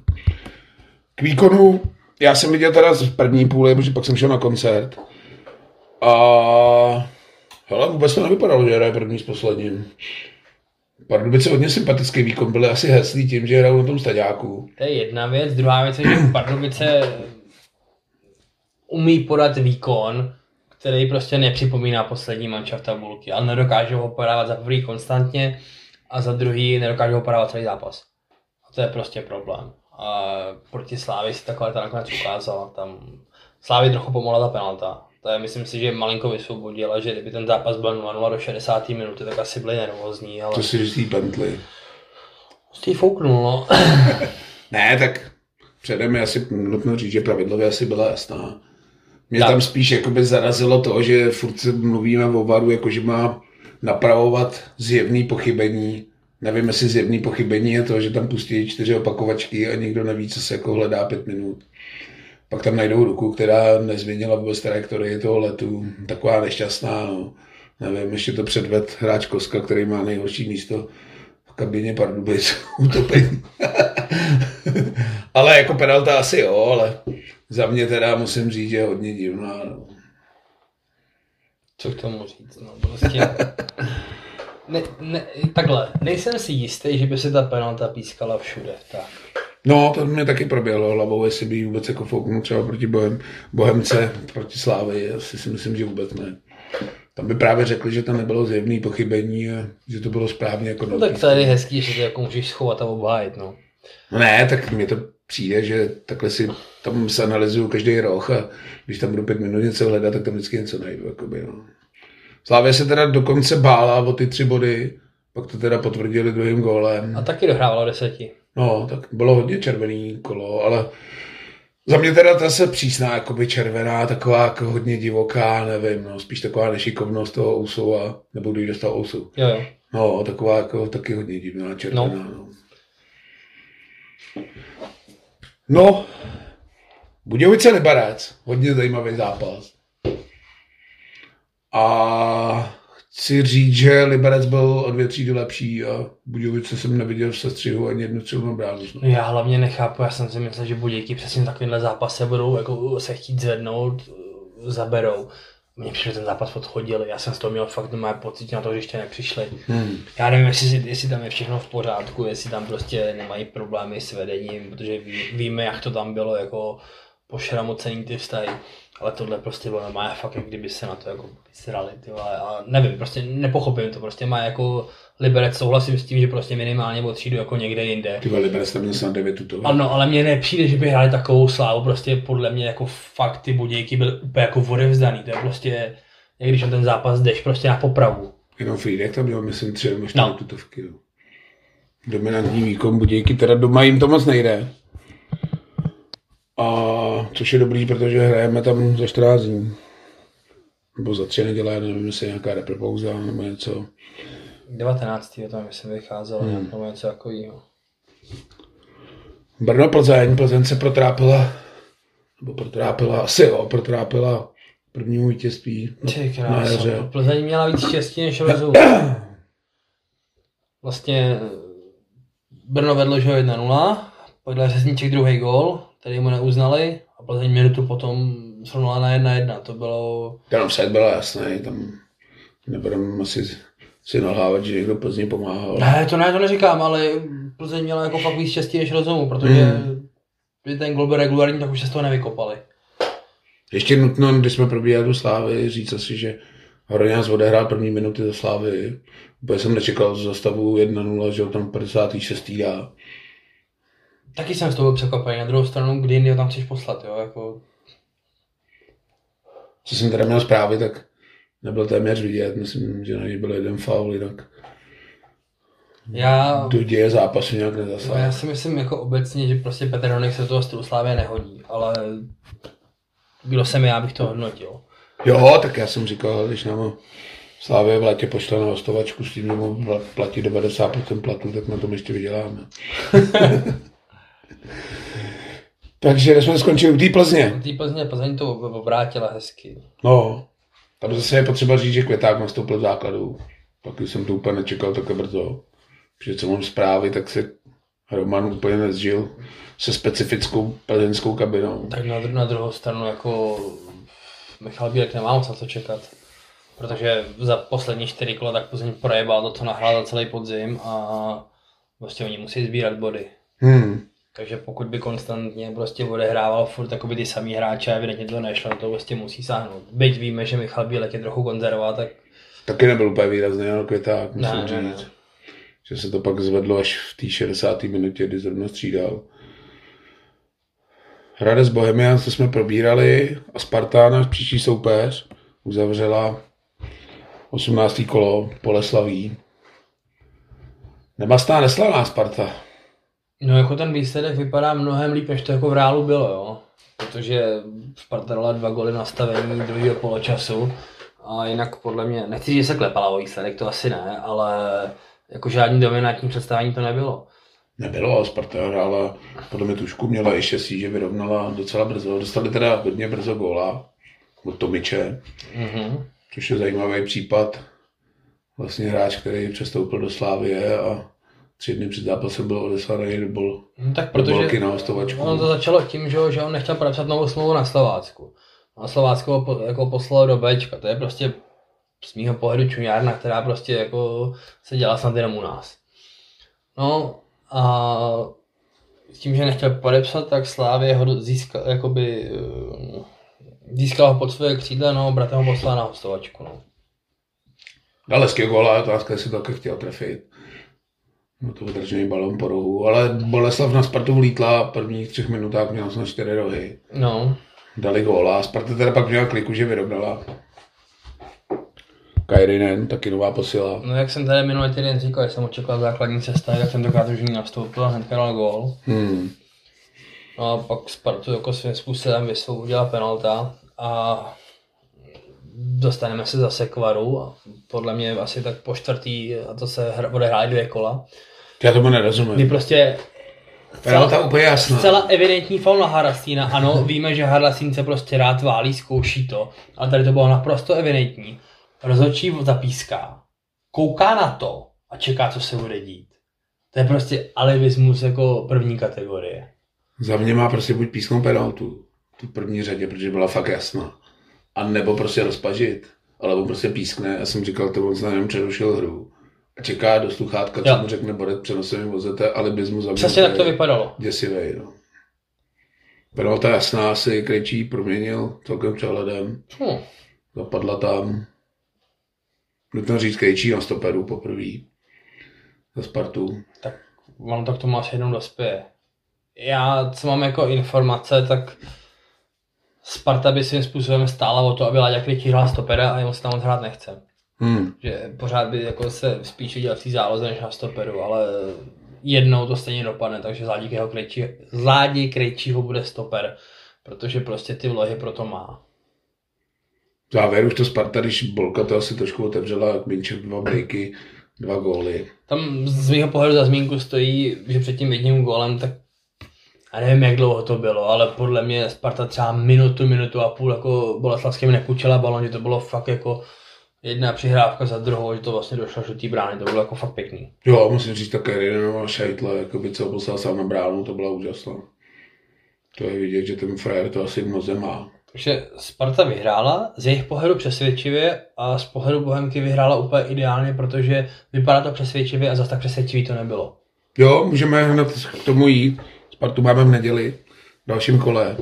K výkonu, já jsem viděl teda z první půle, protože pak jsem šel na koncert a hele, vůbec to nevypadalo, že hraje první s posledním. Pardubice hodně sympatický výkon, byly asi heslí tím, že hrajou na tom staďáku. To je jedna věc. Druhá věc je, že [clears throat] Pardubice umí podat výkon, který prostě nepřipomíná poslední manča v tabulky. A nedokáže ho podávat za prvý konstantně a za druhý nedokáže ho podávat celý zápas. A to je prostě problém. A proti Slávy si takhle ta nakonec ukázala. Tam Slávy trochu pomohla ta penalta. To je, myslím si, že malinko vysvobodila, že kdyby ten zápas byl 0-0 do 60. minuty, tak asi byli nervózní, ale... To si říct Bentley. Prostě fouknul, no. [laughs] ne, tak předem je asi nutno říct, že pravidlově asi byla jasná. Mě tak. tam spíš jakoby zarazilo to, že furt se mluvíme o varu, jako že má napravovat zjevný pochybení. Nevím, jestli zjevný pochybení je to, že tam pustí čtyři opakovačky a nikdo neví, co se jako hledá pět minut. Pak tam najdou ruku, která nezměnila vůbec trajektorii toho letu. Taková nešťastná, no. Nevím, ještě to předved hráč Koska, který má nejhorší místo v kabině Pardubic [laughs] utopení. [laughs] ale jako penalta asi jo, ale za mě teda musím říct, že je hodně divná. No. Co k tomu říct, no prostě... [laughs] ne, ne, takhle, nejsem si jistý, že by se ta penalta pískala všude, tak. No, to mě taky proběhlo hlavou, jestli by vůbec jako fouknul třeba proti Bohem, Bohemce, proti Slávy, asi si myslím, že vůbec ne. Tam by právě řekli, že to nebylo zjevné pochybení a že to bylo správně jako No tak to je hezký, že to jako můžeš schovat a obhájit, no. No ne, tak mi to přijde, že takhle si tam se analyzuju každý roh a když tam budu pět minut něco hledat, tak tam vždycky něco najdu. Jakoby, no. Slávě se teda dokonce bála o ty tři body, pak to teda potvrdili druhým gólem. A taky dohrávalo deseti. No, tak bylo hodně červený kolo, ale za mě teda ta se přísná, jakoby červená, taková jako hodně divoká, nevím, no, spíš taková nešikovnost toho ousu a, nebo když dostal ousu. Jo, jo. No, taková jako taky hodně divná červená, no. no. No, Budějovice Liberec, hodně zajímavý zápas. A chci říct, že Liberec byl o dvě třídy lepší a Budějovice jsem neviděl v sestřihu ani jednu střelnou. No. Já hlavně nechápu, já jsem si myslel, že Budějky přesně takovýmhle zápase budou jako se chtít zvednout, zaberou. Mně přišel ten zápas odchodili, já jsem z toho měl fakt moje pocit na to, že ještě nepřišli. Hmm. Já nevím, jestli, jestli tam je všechno v pořádku, jestli tam prostě nemají problémy s vedením, protože ví, víme, jak to tam bylo jako pošramocený ty vztahy. Ale tohle prostě bylo má fakt, jak kdyby se na to jako vysrali, ty vole, a nevím, prostě nepochopím to, prostě má jako Liberec souhlasím s tím, že prostě minimálně od třídu jako někde jinde. Ty Liberec tam měl snad 9 tuto. Ano, ale mně nepřijde, že by hráli takovou slávu, prostě podle mě jako fakt ty budějky byly úplně jako odevzdaný, to je prostě, jak když ten zápas jdeš prostě na popravu. Jenom Friedek tam měl, myslím, tři nebo čtyři no. tutovky. Jo. Dominantní výkon budějky, teda doma jim to moc nejde. A což je dobrý, protože hrajeme tam za 14 dní. Nebo za tři neděle, nevím, jestli je nějaká repropouza nebo něco. 19. tam myslím vycházelo hmm. nebo něco takového. Brno Plzeň, Plzeň se protrápila, nebo protrápila, asi jo, protrápila prvnímu vítězství na, na jaře. Plzeň měla víc štěstí než rozum. Vlastně Brno vedlo, že 1-0, podle Řezníček druhý gól, který mu neuznali a Plzeň minutu potom srovnala na jedna jedna. To bylo... Ten set byla jasný, tam nebudeme asi si nalhávat, že někdo Plzni pomáhal. Ne, to ne, to neříkám, ale Plzeň měla jako fakt víc štěstí než rozumu, protože hmm. Kdyby ten gol byl regulární, tak už se z toho nevykopali. Ještě nutno, když jsme probíhali tu Slávy, říct asi, že Hroňás odehrál první minuty za Slávy. Úplně jsem nečekal za stavu 1-0, že ho tam 56. dá. Taky jsem z toho byl překvapený. Na druhou stranu, kdy jindy ho tam chceš poslat, jo? Jako, Co jsem teda měl zprávy, tak nebyl téměř vidět. Myslím, že na něj byl jeden faul, jinak já, do děje zápasu nějak nezasáhl. já si myslím jako obecně, že prostě Petr Honek se do toho stylu Slávě nehodí, ale kdo jsem já, bych to hodnotil. Jo, tak já jsem říkal, když nám Slávě v létě pošle na hostovačku s tím, že mu pla- platí 90% platu, tak na tom ještě vyděláme. [laughs] Takže jsme skončili u té Plzně. Tý Plzně, Plzeň to ob- obrátila hezky. No, tam zase je potřeba říct, že Květák nastoupil v základu. Pak už jsem to úplně nečekal takhle brzo. Protože co mám zprávy, tak se Roman úplně nezžil se specifickou plzeňskou kabinou. Tak na, dru- na druhou stranu jako Michal Bílek nemá moc na co čekat. Protože za poslední čtyři kola tak Plzeň projebal to, co nahrál za celý podzim a prostě oni musí sbírat body. Hmm. Takže pokud by konstantně prostě odehrával furt jakoby ty samý hráče a evidentně to nešlo, to prostě musí sáhnout. Byť víme, že Michal Bílek je trochu konzervá, tak Taky nebyl úplně výrazný, ale Květák, musím Ne, ne, ne. říct. Že se to pak zvedlo až v té 60. minutě, kdy zrovna střídal. Hradec Bohemians, to jsme probírali a Sparta, náš příští soupeř, uzavřela 18. kolo Poleslaví. Nemastná neslaná Sparta. No jako ten výsledek vypadá mnohem líp, než to jako v reálu bylo, jo. Protože Sparta dala dva goly nastavení druhého poločasu a jinak podle mě, nechci, že se klepala o výsledek, to asi ne, ale jako žádný dominantní představení to nebylo. Nebylo, ale Sparta hrála, podle mě tušku měla i štěstí, že vyrovnala docela brzo. Dostali teda hodně brzo góla od Tomiče, Mhm. což je zajímavý případ. Vlastně hráč, který přestoupil do Slávie a tři dny před zápasem byl odeslaný do bol. No tak Protože na hostovačku. ono to začalo tím, že, že on nechtěl podepsat novou smlouvu na Slovácku. A Slovácko ho po, jako poslalo do Bčka. To je prostě z mýho pohledu čuňárna, která prostě jako se dělá snad jenom u nás. No a s tím, že nechtěl podepsat, tak Slávě ho získal, jakoby, eh, získal ho pod svoje křídla, no, brata ho poslal na hostovačku, no. Dal hezký gól, ale otázka, jestli to taky chtěl trefit. No to vydržený balon po rohu, ale Boleslav na Spartu vlítla v prvních třech minutách měl snad čtyři rohy. No, Dali góla a Sparta teda pak měla kliku, že vyrovnala. Kairinen, taky nová posila. no jak jsem tady minulý týden říkal, že jsem očekal základní cesta, tak tentokrát už ní nastoupil a hnedka dal gól. Hmm. No a pak Spartu jako svým způsobem vysvobodila penalta a dostaneme se zase k varu a podle mě asi tak po čtvrtý a to se odehrály dvě kola. Já tomu Kdy nerozumím. prostě Penalta úplně jasná. zcela evidentní faul na Harastína. Ano, víme, že Harastín se prostě rád válí, zkouší to, ale tady to bylo naprosto evidentní. Rozhodčí zapíská, kouká na to a čeká, co se bude dít. To je prostě alibismus jako první kategorie. Za mě má prostě buď písknout penaltu, tu první řadě, protože byla fakt jasná. A nebo prostě rozpažit. Ale on prostě pískne, já jsem říkal, to on se jenom přerušil hru. Čeká do sluchátka, co mu řekne Borek přenosovým vozete, alibismus za. Přesně tak to vypadalo. Děsivej, no. Penalta jasná, si Krejčí proměnil celkem přehledem. Hm. Zapadla tam. Nutno říct Krejčí na stoperu poprvé. Za Spartu. tak ono to k tomu asi jednou dospěje. Já, co mám jako informace, tak Sparta by svým způsobem stála o to, aby Láďa Krytí hrál stopera a jemu se tam moc hrát nechce. Hmm. Že pořád by jako se spíš viděl v té záloze než na stoperu, ale jednou to stejně dopadne, takže z Ládího Krejčí, z Ládí Krejčího bude stoper, protože prostě ty vlohy proto má. V závěru už to Sparta, když Bolka to asi trošku otevřela, Minčev dva breaky, dva góly. Tam z mého pohledu za zmínku stojí, že před tím jedním gólem, tak já nevím, jak dlouho to bylo, ale podle mě Sparta třeba minutu, minutu a půl jako Boleslavským nekučela balon, že to bylo fakt jako jedna přihrávka za druhou, že to vlastně došlo do té brány, to bylo jako fakt pěkný. Jo, musím říct také Rinenová šajtla, jako by co poslal sám na bránu, to byla úžasná. To je vidět, že ten frajer to asi noze má. Takže Sparta vyhrála, z jejich pohledu přesvědčivě a z pohledu Bohemky vyhrála úplně ideálně, protože vypadá to přesvědčivě a zase tak přesvědčivý to nebylo. Jo, můžeme hned k tomu jít. Spartu máme v neděli. v dalším kole.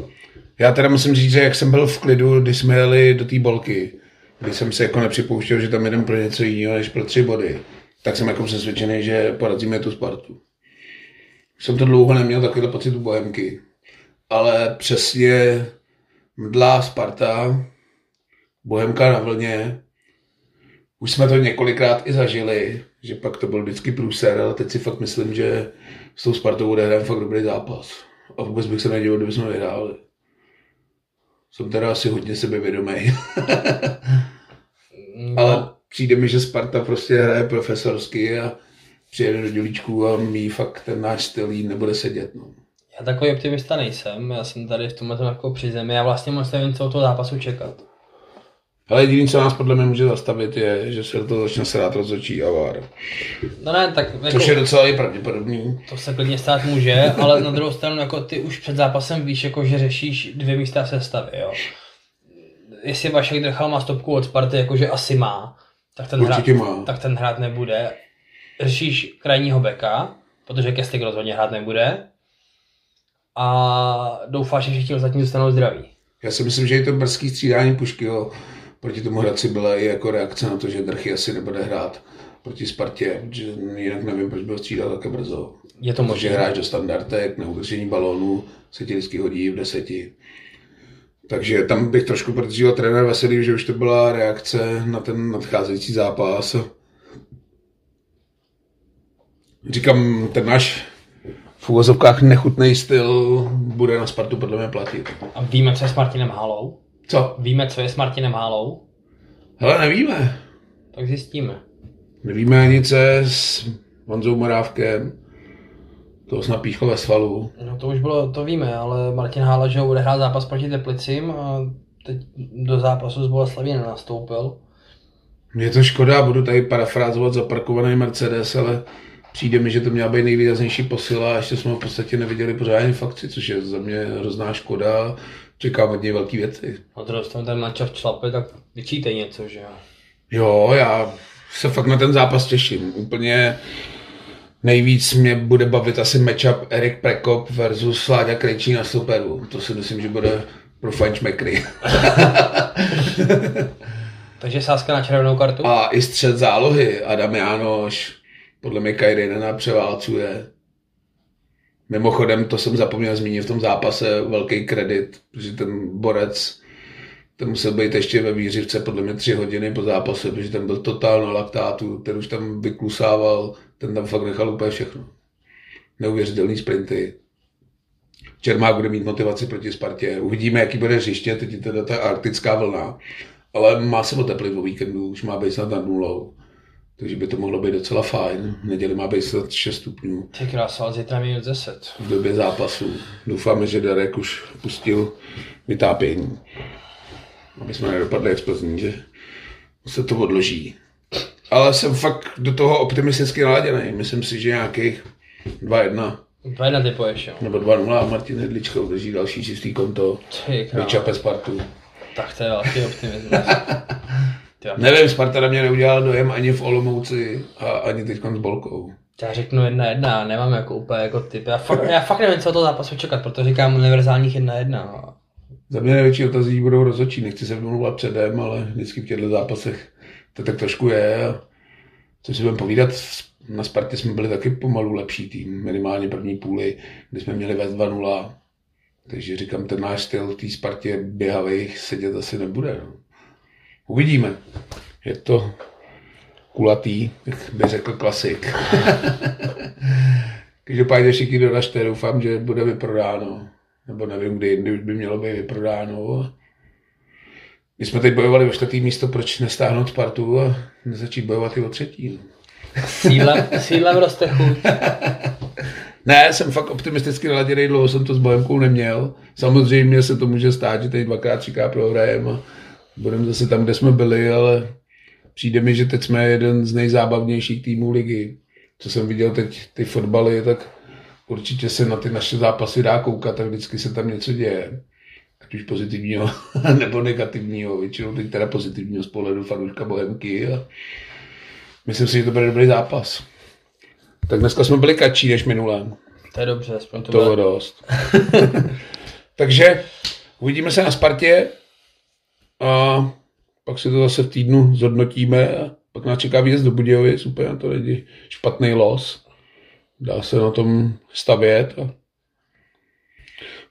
Já teda musím říct, že jak jsem byl v klidu, když jsme jeli do té bolky, kdy jsem si jako nepřipouštěl, že tam jdem pro něco jiného než pro tři body, tak jsem jako přesvědčený, že porazíme tu Spartu. Jsem to dlouho neměl takovýhle pocit u Bohemky. Ale přesně mdlá Sparta, Bohemka na vlně, už jsme to několikrát i zažili, že pak to byl vždycky průser, ale teď si fakt myslím, že s tou Spartou odehrajeme fakt dobrý zápas. A vůbec bych se nedivil, kdyby jsme vyhráli. Jsem teda asi hodně sebevědomý. No, [laughs] ale přijde mi, že Sparta prostě hraje profesorsky a přijede do dělíčků a mý fakt ten náš styl nebude sedět. No. Já takový optimista nejsem, já jsem tady v tomhle jako při zemi, já vlastně moc nevím, co od toho zápasu čekat. Ale jediný, co nás podle mě může zastavit, je, že se to začne srát rozhodčí a vár. No ne, tak jako, Což je docela i pravděpodobný. to se klidně stát může, ale na druhou stranu jako ty už před zápasem víš, jako, že řešíš dvě místa v sestavě, jo. Jestli Vašek Drchal má stopku od Sparty, jakože asi má, tak ten, Určitě hrát, má. tak ten hrát nebude. Řešíš krajního beka, protože Kestik rozhodně hrát nebude. A doufáš, že všichni ostatní zůstanou zdraví. Já si myslím, že i to brzký střídání Puškyho proti tomu Hradci byla i jako reakce na to, že Drchy asi nebude hrát proti Spartě, že jinak nevím, proč byl střídat také brzo. Je to možné. hráš do standardek, na udržení balónu se ti vždycky hodí v deseti. Takže tam bych trošku podříval trenér Veselý, že už to byla reakce na ten nadcházející zápas. Říkám, ten náš v uvozovkách nechutný styl bude na Spartu podle mě platit. A víme, co je s Martinem Hálou? Co? Víme, co je s Martinem Hálou? Hele, nevíme. Tak zjistíme. Nevíme ani co je s Honzou Morávkem. To snad píchlo ve svalu. No to už bylo, to víme, ale Martin Hála, že ho bude hrát zápas proti Teplicím a teď do zápasu z Boleslaví nenastoupil. Mě to škoda, budu tady parafrázovat zaparkovaný Mercedes, ale přijde mi, že to měla být nejvýraznější posila a ještě jsme ho v podstatě neviděli pořádně v akci, což je za mě hrozná škoda. Čekám od něj velké věci. Na druhou stranu ten mančav člape, tak vyčítej něco, že jo. Jo, já se fakt na ten zápas těším. Úplně nejvíc mě bude bavit asi matchup Erik Prekop versus Láďa Krejčí na superu. To si myslím, že bude pro fančmekry. [laughs] Takže sázka na červenou kartu? A i střed zálohy Adam Jánoš podle mě Kajrinena převálcuje. Mimochodem, to jsem zapomněl zmínit v tom zápase, velký kredit, že ten borec ten musel být ještě ve výřivce podle mě tři hodiny po zápase, protože ten byl totál na laktátu, ten už tam vyklusával, ten tam fakt nechal úplně všechno. Neuvěřitelný sprinty. Čermák bude mít motivaci proti Spartě. Uvidíme, jaký bude hřiště, teď je teda ta arktická vlna. Ale má se oteplit o víkendu, už má být snad nad nulou. Takže by to mohlo být docela fajn. V neděli má být snad 6 stupňů Ty krása, ale zítra minus 10. v době zápasu. Doufáme, že Darek už pustil vytápění. Aby jsme nedopadli jak Plzní, že se to odloží. Ale jsem fakt do toho optimisticky naladěný. Myslím si, že nějakých 2-1 2-1 typuješ, jo. nebo 2-0 a Martin Hedlička udrží další čistý konto. Ty krása. Vyčape Spartu. Tak to je velký optimismus. [laughs] Ty, Nevím, Sparta na mě neudělala dojem ani v Olomouci a ani teď s Bolkou. já řeknu jedna jedna, nemám jako úplně jako typ. Já fakt, já fakt nevím, co od toho zápasu čekat, protože říkám univerzálních jedna jedna. No. Za mě největší otazí budou rozhodčí. Nechci se vymlouvat předem, ale vždycky v těchto zápasech to tak trošku je. Co si budeme povídat, na Spartě jsme byli taky pomalu lepší tým, minimálně první půly, kdy jsme měli vést 2-0. Takže říkám, ten náš styl v té Spartě běhavý sedět asi nebude. No. Uvidíme. Je to kulatý, jak by řekl klasik. [laughs] Každopádně všichni doražte, doufám, že bude vyprodáno. Nebo nevím, kdy jindy už by mělo být vyprodáno. My jsme teď bojovali o čtvrtý místo, proč nestáhnout Spartu a nezačít bojovat i o třetí. Sídlem, sídlem roste chuť. [laughs] Ne, jsem fakt optimisticky naladěný, dlouho jsem to s Bohemkou neměl. Samozřejmě se to může stát, že teď dvakrát, třikrát prohrajeme a budeme zase tam, kde jsme byli, ale přijde mi, že teď jsme jeden z nejzábavnějších týmů ligy. Co jsem viděl teď, ty fotbaly, tak určitě se na ty naše zápasy dá koukat, tak vždycky se tam něco děje. Ať už pozitivního [laughs] nebo negativního, většinou teď teda pozitivního z pohledu fanouška Bohemky a myslím si, že to bude dobrý zápas. Tak dneska jsme byli kačí než minulé. To je dobře, aspoň to, To bylo dost. [laughs] Takže uvidíme se na Spartě a pak si to zase v týdnu zhodnotíme a pak nás čeká výjezd do Budějovic, úplně na to není špatný los. Dá se na tom stavět. A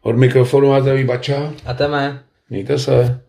od mikrofonu a zdraví Bača. A teme. Mějte se.